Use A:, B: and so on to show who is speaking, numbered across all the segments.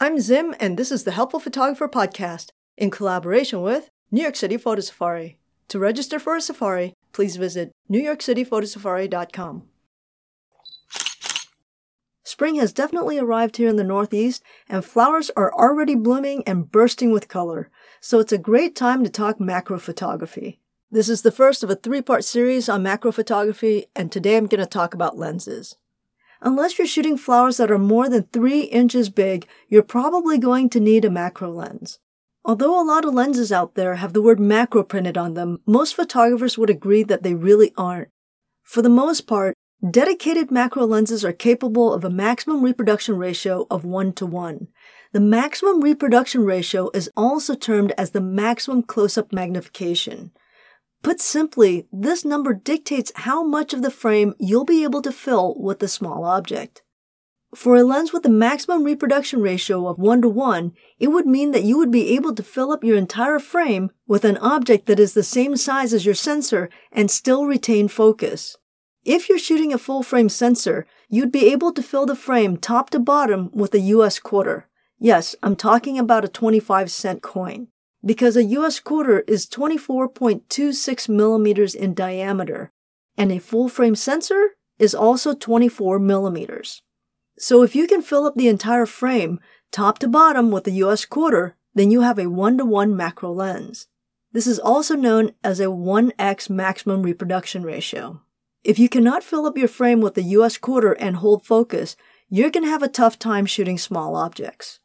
A: I'm Zim, and this is the Helpful Photographer Podcast in collaboration with New York City Photo Safari. To register for a safari, please visit newyorkcityphotosafari.com. Spring has definitely arrived here in the Northeast, and flowers are already blooming and bursting with color, so it's a great time to talk macro photography. This is the first of a three part series on macro photography, and today I'm going to talk about lenses. Unless you're shooting flowers that are more than 3 inches big, you're probably going to need a macro lens. Although a lot of lenses out there have the word macro printed on them, most photographers would agree that they really aren't. For the most part, dedicated macro lenses are capable of a maximum reproduction ratio of 1 to 1. The maximum reproduction ratio is also termed as the maximum close-up magnification. Put simply, this number dictates how much of the frame you'll be able to fill with the small object. For a lens with a maximum reproduction ratio of 1 to 1, it would mean that you would be able to fill up your entire frame with an object that is the same size as your sensor and still retain focus. If you're shooting a full frame sensor, you'd be able to fill the frame top to bottom with a US quarter. Yes, I'm talking about a 25 cent coin because a US quarter is 24.26 millimeters in diameter, and a full frame sensor is also 24 millimeters. So if you can fill up the entire frame, top to bottom with a US quarter, then you have a 1 to 1 macro lens. This is also known as a 1x maximum reproduction ratio. If you cannot fill up your frame with a US quarter and hold focus, you're going to have a tough time shooting small objects.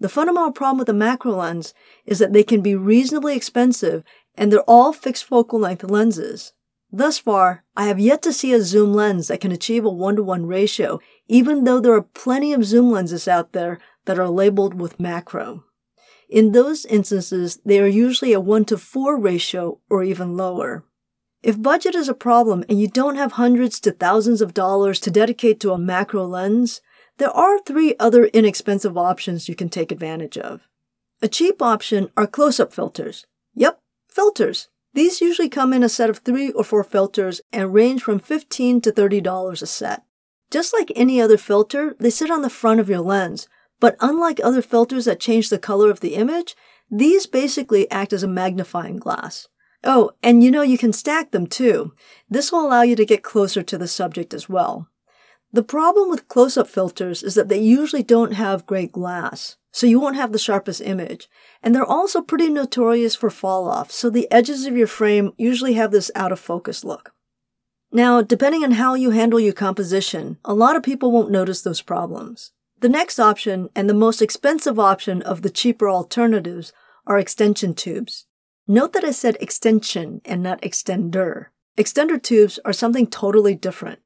A: The fundamental problem with the macro lens is that they can be reasonably expensive and they're all fixed focal length lenses. Thus far, I have yet to see a zoom lens that can achieve a one to one ratio, even though there are plenty of zoom lenses out there that are labeled with macro. In those instances, they are usually a 1 to 4 ratio or even lower. If budget is a problem and you don't have hundreds to thousands of dollars to dedicate to a macro lens, there are three other inexpensive options you can take advantage of. A cheap option are close-up filters. Yep, filters. These usually come in a set of three or four filters and range from 15 to $30 a set. Just like any other filter, they sit on the front of your lens, but unlike other filters that change the color of the image, these basically act as a magnifying glass. Oh, and you know you can stack them too. This will allow you to get closer to the subject as well. The problem with close-up filters is that they usually don't have great glass, so you won't have the sharpest image. And they're also pretty notorious for fall off, so the edges of your frame usually have this out of focus look. Now, depending on how you handle your composition, a lot of people won't notice those problems. The next option, and the most expensive option of the cheaper alternatives, are extension tubes. Note that I said extension and not extender. Extender tubes are something totally different.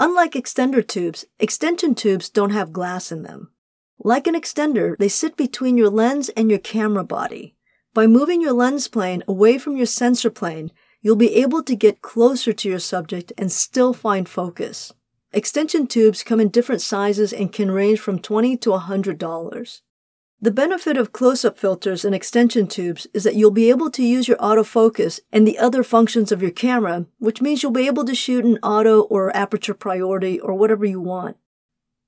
A: Unlike extender tubes, extension tubes don't have glass in them. Like an extender, they sit between your lens and your camera body. By moving your lens plane away from your sensor plane, you'll be able to get closer to your subject and still find focus. Extension tubes come in different sizes and can range from 20 to $100. The benefit of close-up filters and extension tubes is that you'll be able to use your autofocus and the other functions of your camera, which means you'll be able to shoot in auto or aperture priority or whatever you want.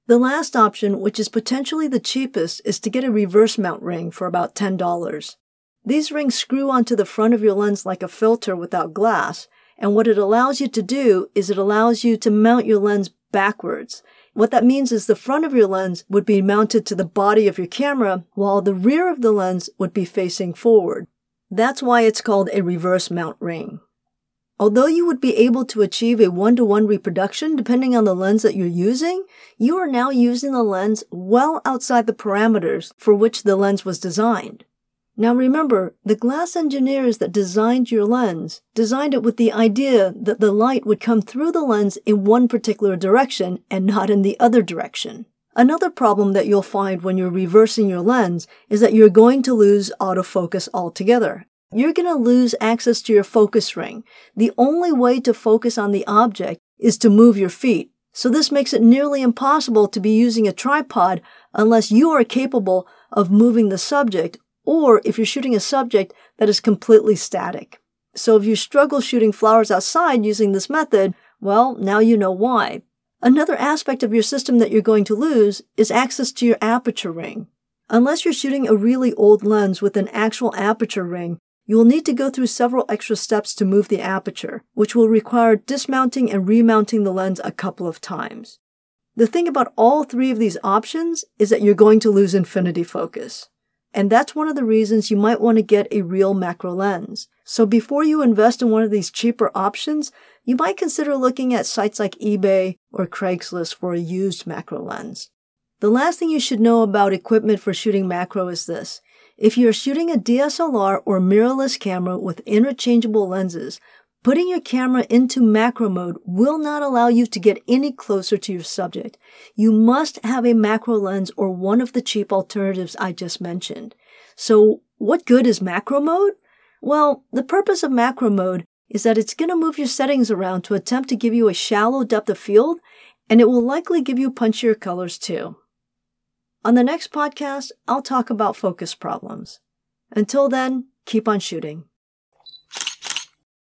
A: The last option, which is potentially the cheapest, is to get a reverse mount ring for about $10. These rings screw onto the front of your lens like a filter without glass, and what it allows you to do is it allows you to mount your lens backwards, what that means is the front of your lens would be mounted to the body of your camera while the rear of the lens would be facing forward. That's why it's called a reverse mount ring. Although you would be able to achieve a one-to-one reproduction depending on the lens that you're using, you are now using the lens well outside the parameters for which the lens was designed. Now remember, the glass engineers that designed your lens designed it with the idea that the light would come through the lens in one particular direction and not in the other direction. Another problem that you'll find when you're reversing your lens is that you're going to lose autofocus altogether. You're going to lose access to your focus ring. The only way to focus on the object is to move your feet. So this makes it nearly impossible to be using a tripod unless you are capable of moving the subject or if you're shooting a subject that is completely static. So if you struggle shooting flowers outside using this method, well, now you know why. Another aspect of your system that you're going to lose is access to your aperture ring. Unless you're shooting a really old lens with an actual aperture ring, you will need to go through several extra steps to move the aperture, which will require dismounting and remounting the lens a couple of times. The thing about all three of these options is that you're going to lose infinity focus. And that's one of the reasons you might want to get a real macro lens. So before you invest in one of these cheaper options, you might consider looking at sites like eBay or Craigslist for a used macro lens. The last thing you should know about equipment for shooting macro is this. If you're shooting a DSLR or mirrorless camera with interchangeable lenses, putting your camera into macro mode will not allow you to get any closer to your subject. You must have a macro lens or one of the cheap alternatives I just mentioned. So what good is macro mode? Well, the purpose of macro mode is that it's going to move your settings around to attempt to give you a shallow depth of field, and it will likely give you punchier colors too. On the next podcast, I'll talk about focus problems. Until then, keep on shooting.